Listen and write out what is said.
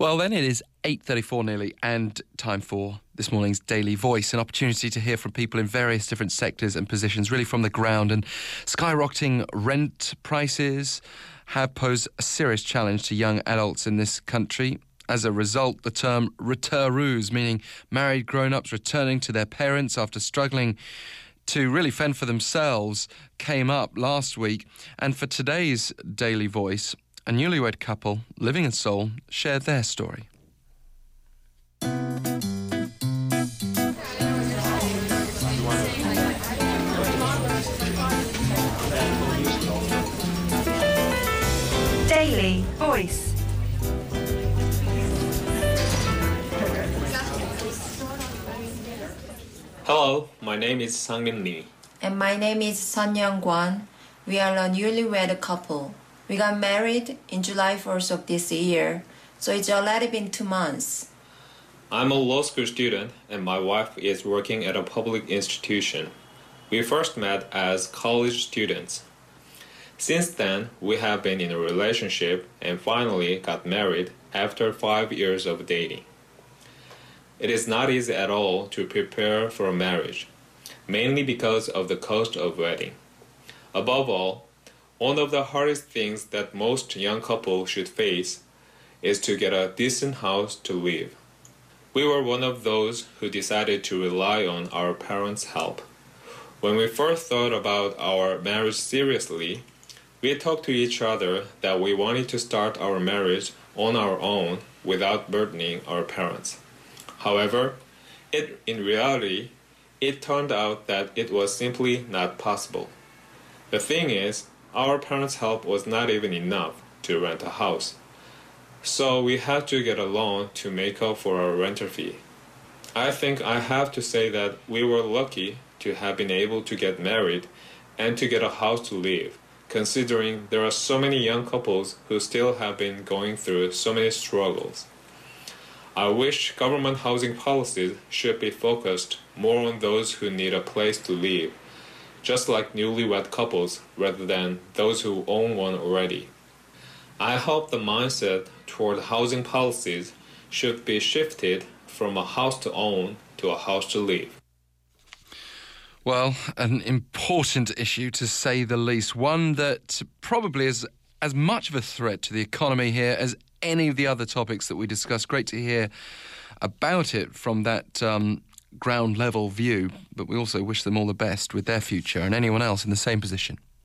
Well, then it is 8.34 nearly and time for this morning's Daily Voice, an opportunity to hear from people in various different sectors and positions, really from the ground. And skyrocketing rent prices have posed a serious challenge to young adults in this country. As a result, the term returoo, meaning married grown ups returning to their parents after struggling to really fend for themselves, came up last week. And for today's Daily Voice, a newlywed couple living in Seoul shared their story. Daily Voice. Hello, my name is Sangmin Lee. And my name is Sun Young Kwan. We are a newlywed couple. We got married in July 1st of this year, so it's already been two months. I'm a law school student and my wife is working at a public institution. We first met as college students. Since then, we have been in a relationship and finally got married after five years of dating. It is not easy at all to prepare for a marriage, mainly because of the cost of wedding. Above all, one of the hardest things that most young couples should face is to get a decent house to live. We were one of those who decided to rely on our parents' help. When we first thought about our marriage seriously, we talked to each other that we wanted to start our marriage on our own without burdening our parents. However, it, in reality, it turned out that it was simply not possible. The thing is, our parents' help was not even enough to rent a house. So we had to get a loan to make up for our renter fee. I think I have to say that we were lucky to have been able to get married and to get a house to live, considering there are so many young couples who still have been going through so many struggles. I wish government housing policies should be focused more on those who need a place to live just like newlywed couples rather than those who own one already. I hope the mindset toward housing policies should be shifted from a house to own to a house to live. Well, an important issue to say the least. One that probably is as much of a threat to the economy here as any of the other topics that we discussed. Great to hear about it from that um, ground level view, but we also wish them all the best with their future and anyone else in the same position.